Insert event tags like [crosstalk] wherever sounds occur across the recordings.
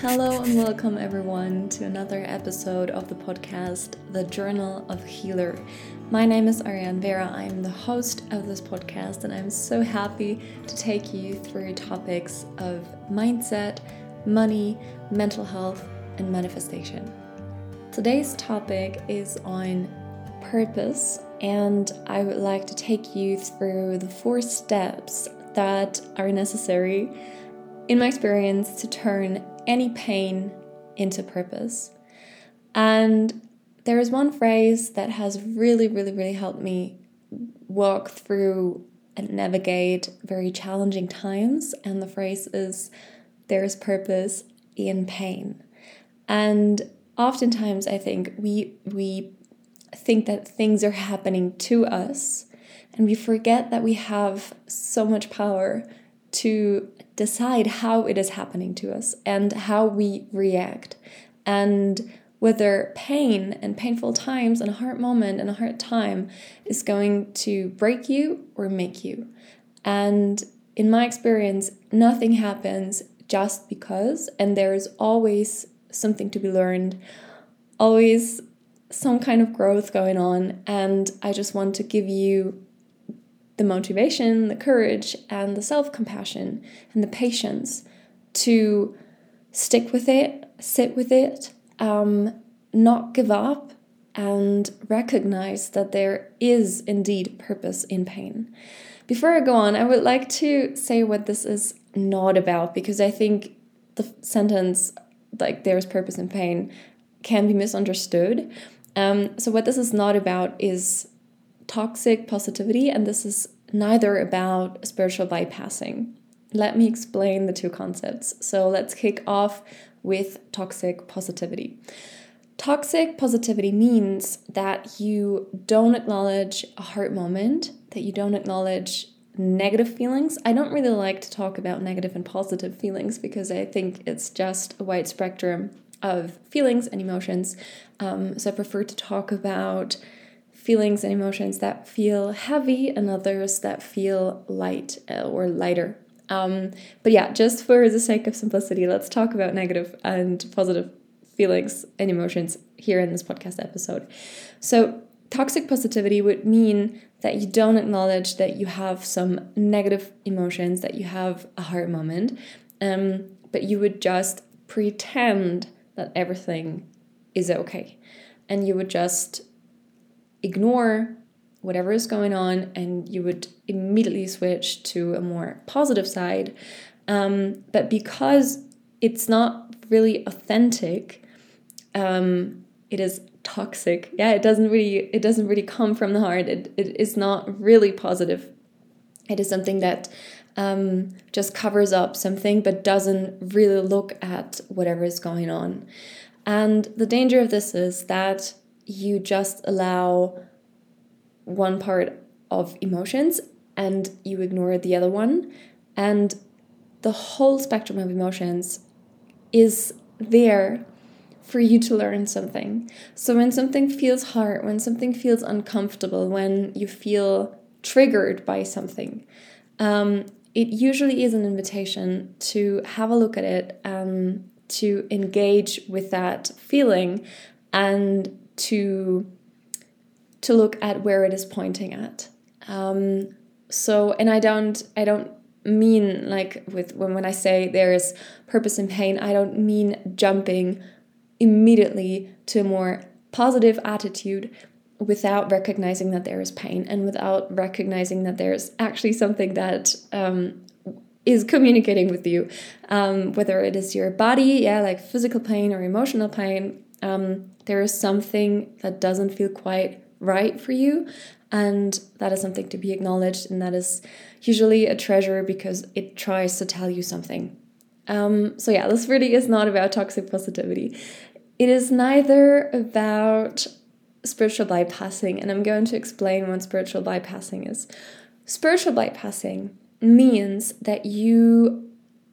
Hello and welcome everyone to another episode of the podcast, The Journal of Healer. My name is Ariane Vera. I'm the host of this podcast, and I'm so happy to take you through topics of mindset, money, mental health, and manifestation. Today's topic is on purpose, and I would like to take you through the four steps that are necessary, in my experience, to turn any pain into purpose. And there is one phrase that has really, really, really helped me walk through and navigate very challenging times. And the phrase is there is purpose in pain. And oftentimes I think we we think that things are happening to us and we forget that we have so much power to decide how it is happening to us and how we react. And whether pain and painful times and a hard moment and a hard time is going to break you or make you. And in my experience, nothing happens just because, and there is always something to be learned, always some kind of growth going on. And I just want to give you the motivation, the courage, and the self compassion and the patience to stick with it, sit with it, um, not give up, and recognize that there is indeed purpose in pain. Before I go on, I would like to say what this is not about because I think the sentence, like, there's purpose in pain, can be misunderstood. Um, so, what this is not about is toxic positivity, and this is neither about spiritual bypassing. Let me explain the two concepts. So, let's kick off with toxic positivity. Toxic positivity means that you don't acknowledge a hard moment, that you don't acknowledge negative feelings. I don't really like to talk about negative and positive feelings because I think it's just a wide spectrum of feelings and emotions. Um, so I prefer to talk about feelings and emotions that feel heavy and others that feel light uh, or lighter. Um, but yeah, just for the sake of simplicity, let's talk about negative and positive feelings and emotions here in this podcast episode. So, toxic positivity would mean that you don't acknowledge that you have some negative emotions, that you have a hard moment, um, but you would just pretend that everything is okay. And you would just ignore whatever is going on and you would immediately switch to a more positive side. Um, but because it's not really authentic, um, it is toxic. Yeah, it doesn't really it doesn't really come from the heart. It, it is not really positive. It is something that um, just covers up something but doesn't really look at whatever is going on. And the danger of this is that you just allow one part of emotions and you ignore the other one. And the whole spectrum of emotions is there for you to learn something. So when something feels hard, when something feels uncomfortable, when you feel triggered by something, um, it usually is an invitation to have a look at it, um, to engage with that feeling, and to to look at where it is pointing at. Um, so, and I don't, I don't mean like with when when I say there is purpose in pain, I don't mean jumping immediately to a more positive attitude without recognizing that there is pain and without recognizing that there's actually something that um, is communicating with you, um, whether it is your body, yeah, like physical pain or emotional pain, um, there is something that doesn't feel quite right for you. And that is something to be acknowledged, and that is usually a treasure because it tries to tell you something. Um, so, yeah, this really is not about toxic positivity. It is neither about spiritual bypassing, and I'm going to explain what spiritual bypassing is. Spiritual bypassing means that you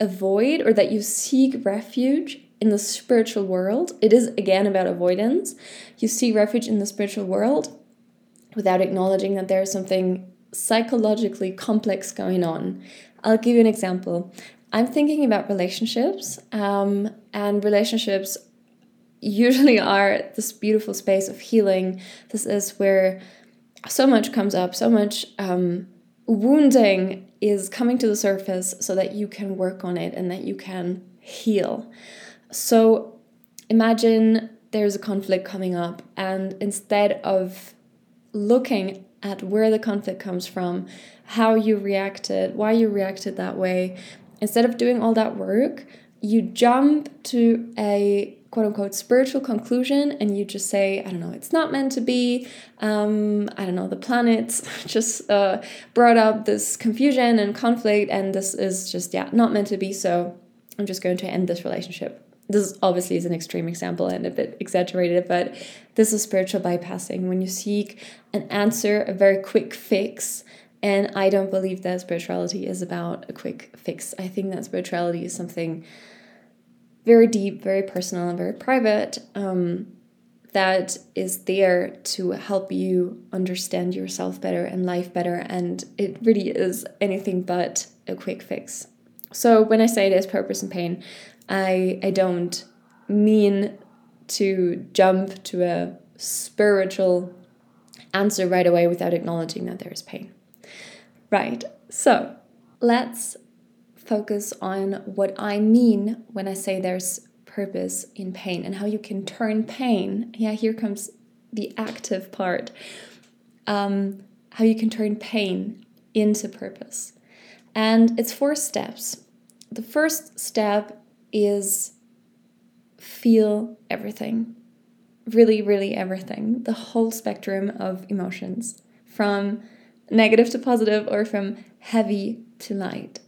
avoid or that you seek refuge in the spiritual world. It is again about avoidance. You seek refuge in the spiritual world without acknowledging that there is something psychologically complex going on. I'll give you an example. I'm thinking about relationships, um, and relationships usually are this beautiful space of healing. This is where so much comes up, so much um, wounding is coming to the surface so that you can work on it and that you can heal. So imagine there's a conflict coming up, and instead of looking at where the conflict comes from, how you reacted, why you reacted that way, instead of doing all that work, you jump to a quote unquote spiritual conclusion and you just say, I don't know, it's not meant to be. Um, I don't know, the planets [laughs] just uh, brought up this confusion and conflict, and this is just, yeah, not meant to be. So I'm just going to end this relationship. This obviously is an extreme example and a bit exaggerated, but this is spiritual bypassing when you seek an answer, a very quick fix. And I don't believe that spirituality is about a quick fix. I think that spirituality is something very deep, very personal, and very private um, that is there to help you understand yourself better and life better. And it really is anything but a quick fix. So when I say there's purpose in pain, I, I don't mean to jump to a spiritual answer right away without acknowledging that there is pain. Right, so let's focus on what I mean when I say there's purpose in pain and how you can turn pain. Yeah, here comes the active part. Um, how you can turn pain into purpose. And it's four steps. The first step is feel everything. Really, really everything. The whole spectrum of emotions from negative to positive or from heavy to light.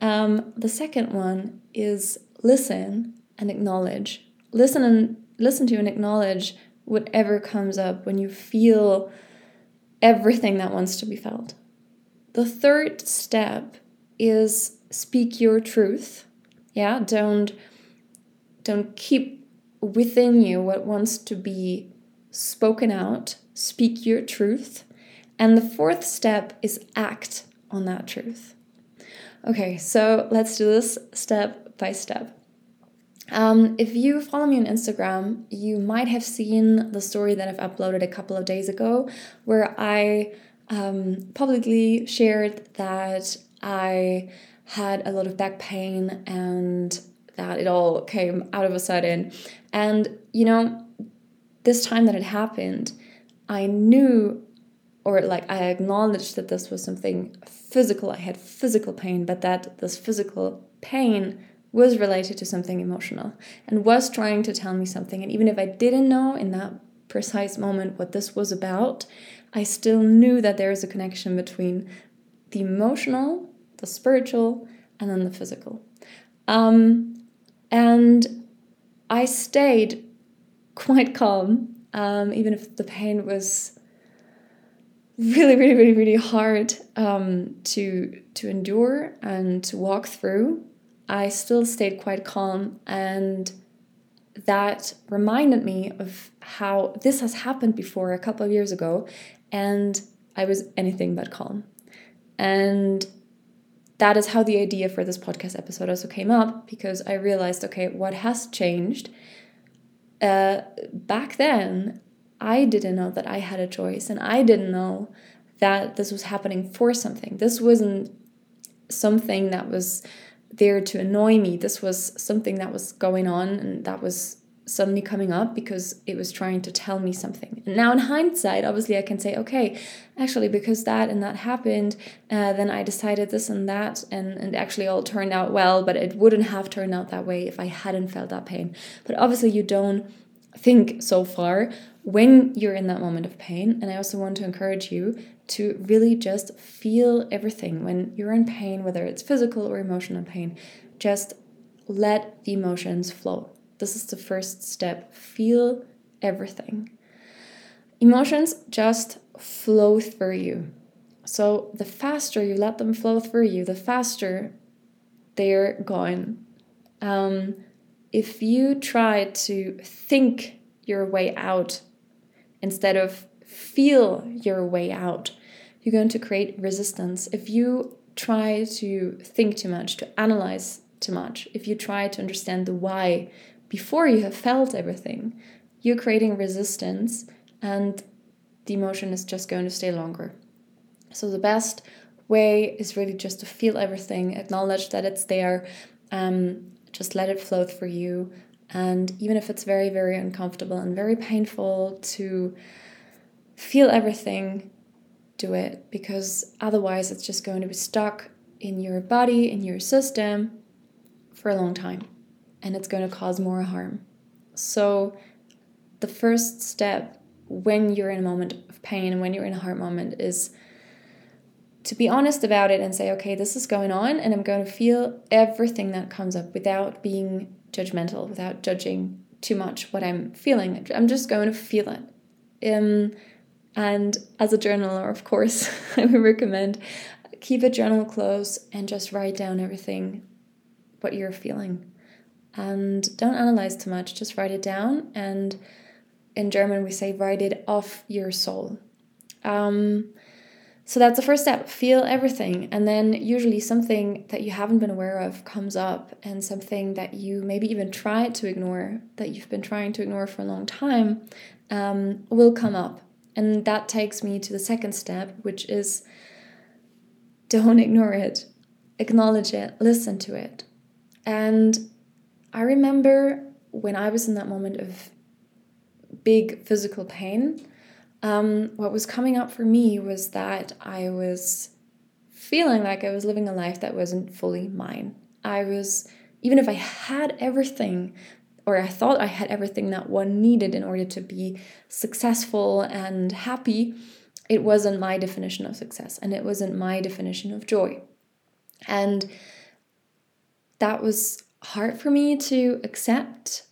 Um, the second one is listen and acknowledge. Listen and listen to and acknowledge whatever comes up when you feel everything that wants to be felt. The third step is speak your truth. Yeah, don't don't keep within you what wants to be spoken out. Speak your truth. And the fourth step is act on that truth. Okay, so let's do this step by step. Um, if you follow me on Instagram, you might have seen the story that I've uploaded a couple of days ago where I um, publicly shared that I had a lot of back pain and that it all came out of a sudden. And, you know, this time that it happened, I knew or like I acknowledged that this was something physical, I had physical pain, but that this physical pain was related to something emotional and was trying to tell me something. And even if I didn't know in that precise moment what this was about, I still knew that there is a connection between the emotional, the spiritual, and then the physical. Um, and I stayed quite calm, um, even if the pain was really, really, really, really hard um, to to endure and to walk through, I still stayed quite calm, and that reminded me of how this has happened before a couple of years ago, and I was anything but calm, and that is how the idea for this podcast episode also came up because I realized, okay, what has changed? Uh, back then, I didn't know that I had a choice and I didn't know that this was happening for something. This wasn't something that was there to annoy me. This was something that was going on and that was suddenly coming up because it was trying to tell me something. Now, in hindsight, obviously, I can say, okay, actually, because that and that happened, uh, then I decided this and that, and, and actually all turned out well, but it wouldn't have turned out that way if I hadn't felt that pain. But obviously, you don't think so far when you're in that moment of pain. And I also want to encourage you to really just feel everything when you're in pain, whether it's physical or emotional pain. Just let the emotions flow. This is the first step. Feel everything. Emotions just flow through you. So the faster you let them flow through you, the faster they're gone. Um, if you try to think your way out instead of feel your way out, you're going to create resistance. If you try to think too much, to analyze too much, if you try to understand the why before you have felt everything, you're creating resistance and the emotion is just going to stay longer. So the best way is really just to feel everything, acknowledge that it's there, um, just let it flow for you. And even if it's very, very uncomfortable and very painful to feel everything, do it because otherwise it's just going to be stuck in your body, in your system for a long time and it's going to cause more harm. So, the first step when you're in a moment of pain and when you're in a hard moment is to be honest about it and say, okay, this is going on, and I'm going to feel everything that comes up without being judgmental, without judging too much what I'm feeling. I'm just going to feel it. Um, and as a journaler, of course, [laughs] I would recommend keep a journal close and just write down everything what you're feeling. And don't analyze too much, just write it down. And in German, we say write it off your soul. Um, so that's the first step. Feel everything. And then usually something that you haven't been aware of comes up, and something that you maybe even tried to ignore, that you've been trying to ignore for a long time, um, will come up. And that takes me to the second step, which is don't [laughs] ignore it, acknowledge it, listen to it. And I remember when I was in that moment of big physical pain, um, what was coming up for me was that I was feeling like I was living a life that wasn't fully mine. I was, even if I had everything or I thought I had everything that one needed in order to be successful and happy, it wasn't my definition of success and it wasn't my definition of joy. And that was hard for me to accept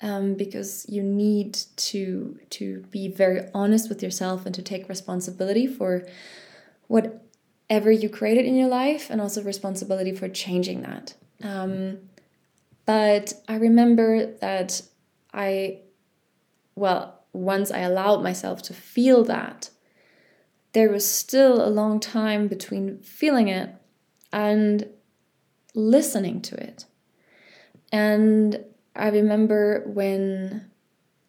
um, because you need to to be very honest with yourself and to take responsibility for whatever you created in your life and also responsibility for changing that. Um, but I remember that I, well, once I allowed myself to feel that, there was still a long time between feeling it and listening to it. And I remember when,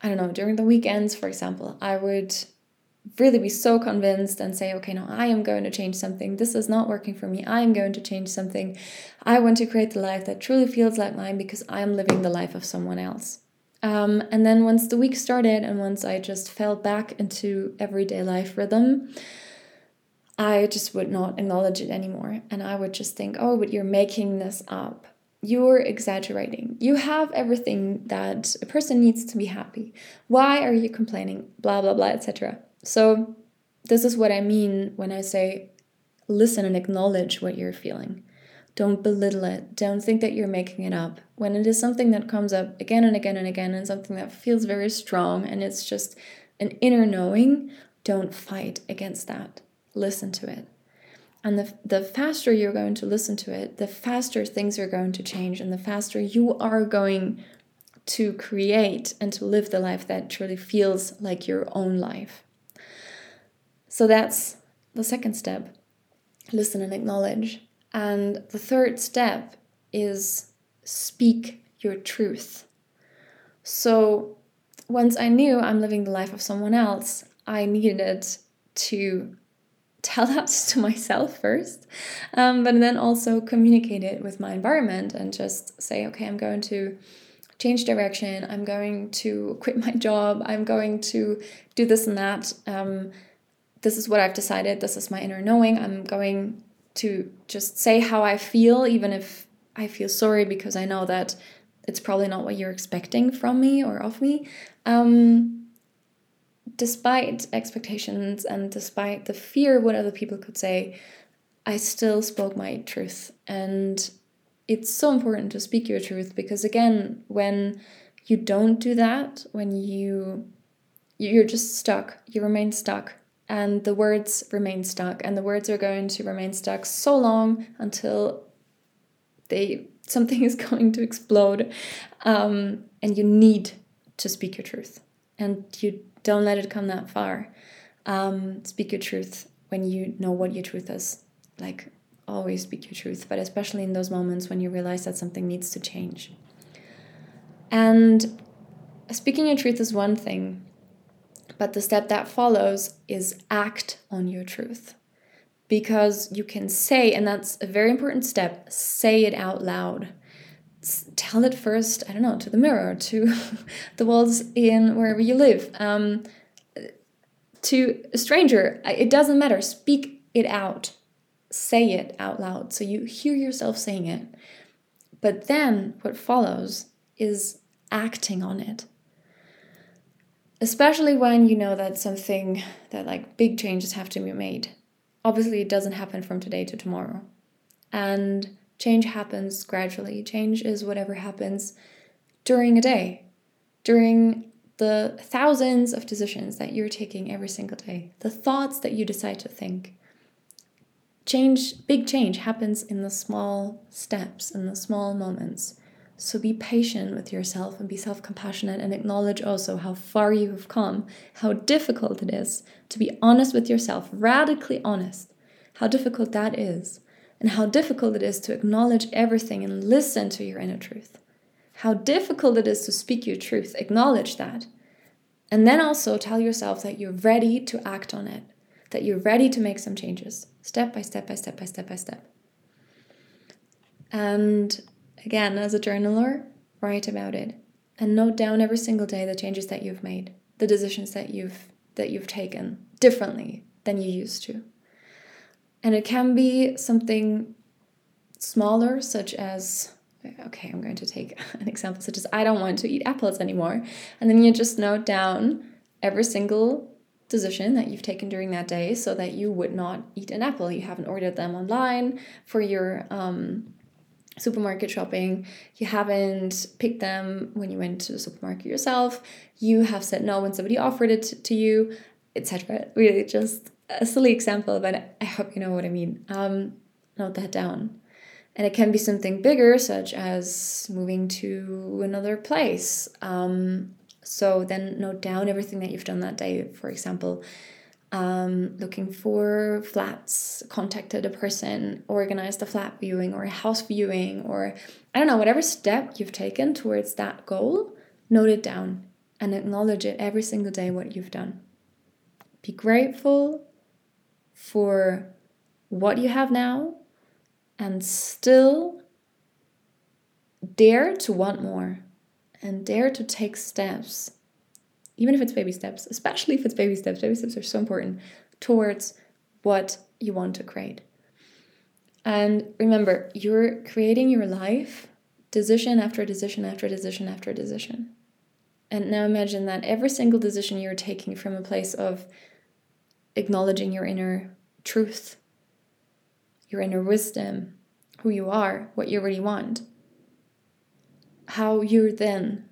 I don't know, during the weekends, for example, I would really be so convinced and say, okay, now I am going to change something. This is not working for me. I am going to change something. I want to create the life that truly feels like mine because I am living the life of someone else. Um, and then once the week started and once I just fell back into everyday life rhythm, I just would not acknowledge it anymore. And I would just think, oh, but you're making this up. You're exaggerating. You have everything that a person needs to be happy. Why are you complaining? Blah, blah, blah, etc. So, this is what I mean when I say listen and acknowledge what you're feeling. Don't belittle it. Don't think that you're making it up. When it is something that comes up again and again and again and something that feels very strong and it's just an inner knowing, don't fight against that. Listen to it. And the, the faster you're going to listen to it, the faster things are going to change and the faster you are going to create and to live the life that truly feels like your own life. So that's the second step listen and acknowledge. And the third step is speak your truth. So once I knew I'm living the life of someone else, I needed to tell that [laughs] to myself first, um, but then also communicate it with my environment and just say, okay, I'm going to change direction. I'm going to quit my [laughs] job. I'm going to do this and that. Um, this is what I've decided. This is my inner knowing. I'm going to just say how I feel, even if I feel sorry because I know that it's probably not what you're expecting from me or of me. Um, despite expectations and despite the fear of what other people could say, I still spoke my truth. And it's so important to speak your truth because, again, when you don't do that, when you you're just stuck, you remain stuck and the words remain stuck and the words are going to remain stuck so long until they something [laughs] is going to explode um, and you need to speak your truth and you don't let it come that far um, speak your truth when you know what your truth is like always speak your truth, but especially in those moments when you realize that something needs to change. And speaking your truth is one thing, but the step that follows is act on your truth. Because you can say, and that's a very important step, say it out loud. Tell it first, I don't know, to the mirror, to [laughs] the walls in wherever you live, um, to a stranger. It doesn't matter. Speak it out. Say it out loud so you hear yourself saying it. But then what follows is acting on it especially when you know that something that like big changes have to be made. Obviously, it doesn't happen from today to tomorrow. And change happens gradually. Change is whatever happens during a day, during the thousands of decisions that you're taking every single day, the thoughts that you decide to think. Change, big change happens in the small steps, in the small moments. So be patient with yourself and be self compassionate and acknowledge also how far you have come, how difficult it is to be honest with yourself, radically honest, how difficult that is, and how difficult it is to acknowledge everything and listen to your inner truth. How difficult it is to speak your truth, acknowledge that. And then also tell yourself that you're ready to act on it, that you're ready to make some changes, step by step by step by step by step. And Again, as a journaler, write about it and note down every single day the changes that you've made, the decisions that you've that you've taken differently than you used to. And it can be something smaller such as okay, I'm going to take [laughs] an example such as I don't want to eat apples anymore. And then you just note down every single decision that you've taken during that day so that you would not eat an apple. You haven't ordered them online for your um, supermarket shopping, you haven't picked them when you went to the supermarket yourself, you have said no when somebody offered it to you, etc. Really, just a silly example, but I hope you know what I mean. Um, note that down. And it can be something bigger, such as moving to another place. Um, so then note down everything that you've done that day. For example, um, looking for flats, contacted a person, organized a flat viewing or a house viewing, or I don't know, whatever step you've taken towards that goal, note it down and acknowledge it every single day what you've done. Be grateful for what you have now and still dare to want more and dare to take steps even if it's baby steps, especially if it's baby steps, baby steps are so important towards what you want to create. And remember, you're creating your life decision after decision after decision after decision. And now imagine that every single decision you're taking from a place of acknowledging your inner truth, your inner wisdom, who you are, what you really want, how you're then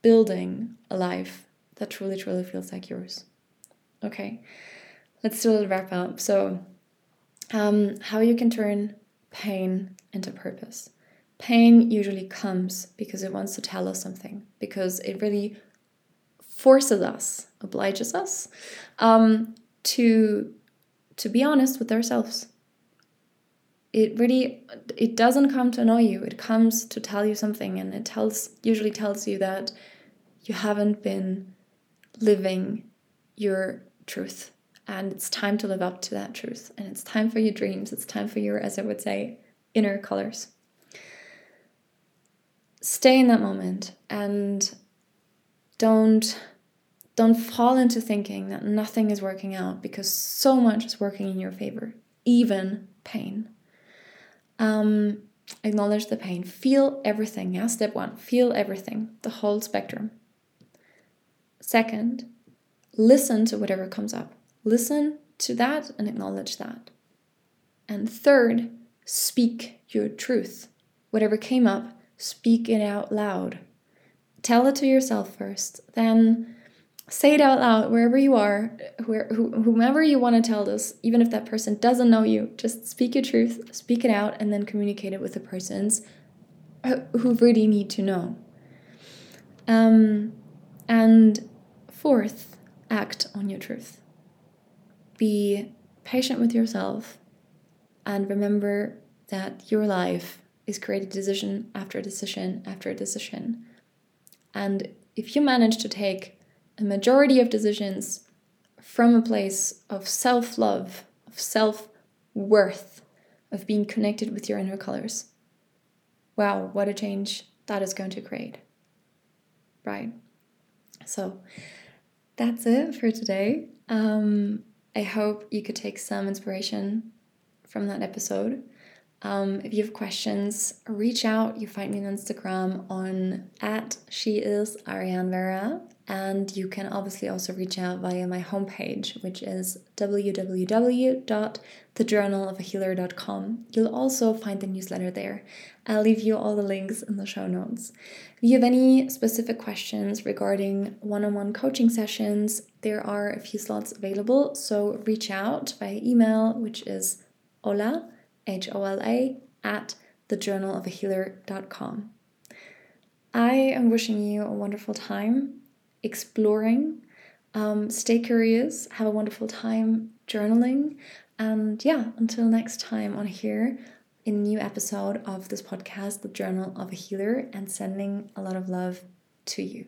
building a life that truly, truly feels like yours. Okay, let's do a little wrap up. So, um, how you can turn pain into purpose. Pain usually comes because it wants to tell us something, because it really forces us, obliges us um, to to be honest with ourselves. It really it doesn't come to annoy you. It comes to tell you something, and it tells usually tells you that you haven't been living your truth. And it's time to live up to that truth. And it's time for your dreams. It's time for your, as I would say, inner colors. Stay in that moment and don't don't fall into thinking that nothing is working out because so much is working in your favor, even pain. Um, acknowledge the pain. Feel everything. Yeah, step one. Feel everything, the whole spectrum. Second, listen to whatever comes up. Listen to that and acknowledge that. And third, speak your truth. Whatever came up, speak it out loud. Tell it to yourself first, then say it out loud wherever you are, where, whomever you want to tell this, even if that person doesn't know you, just speak your truth, speak it out, and then communicate it with the persons who really need to know. Um, and Fourth, act on your truth. Be patient with yourself And remember that your life is created decision after decision after decision. And if you manage to take a majority of decisions from a place of self love, of self worth, of being connected with your inner colors, wow, what a change that is going to create. Right? So that's it for today. Um, I hope you could take some inspiration from that episode. Um, if you have questions, reach out. You find me on Instagram on at she is Ariane Vera. And you can obviously also reach out via my homepage, which is www.thejournalofahealer.com. You'll also find the newsletter there. I'll leave you all the links in the show notes. If you have any specific questions regarding one on one coaching sessions, there are a few slots available. So reach out via email, which is hola H O L A, at thejournalofahealer.com. I am wishing you a wonderful time exploring. Um, stay curious, have a wonderful time journaling, and yeah, until next time on here in a new episode of this podcast, The Journal of a Healer, and sending a lot of love to you.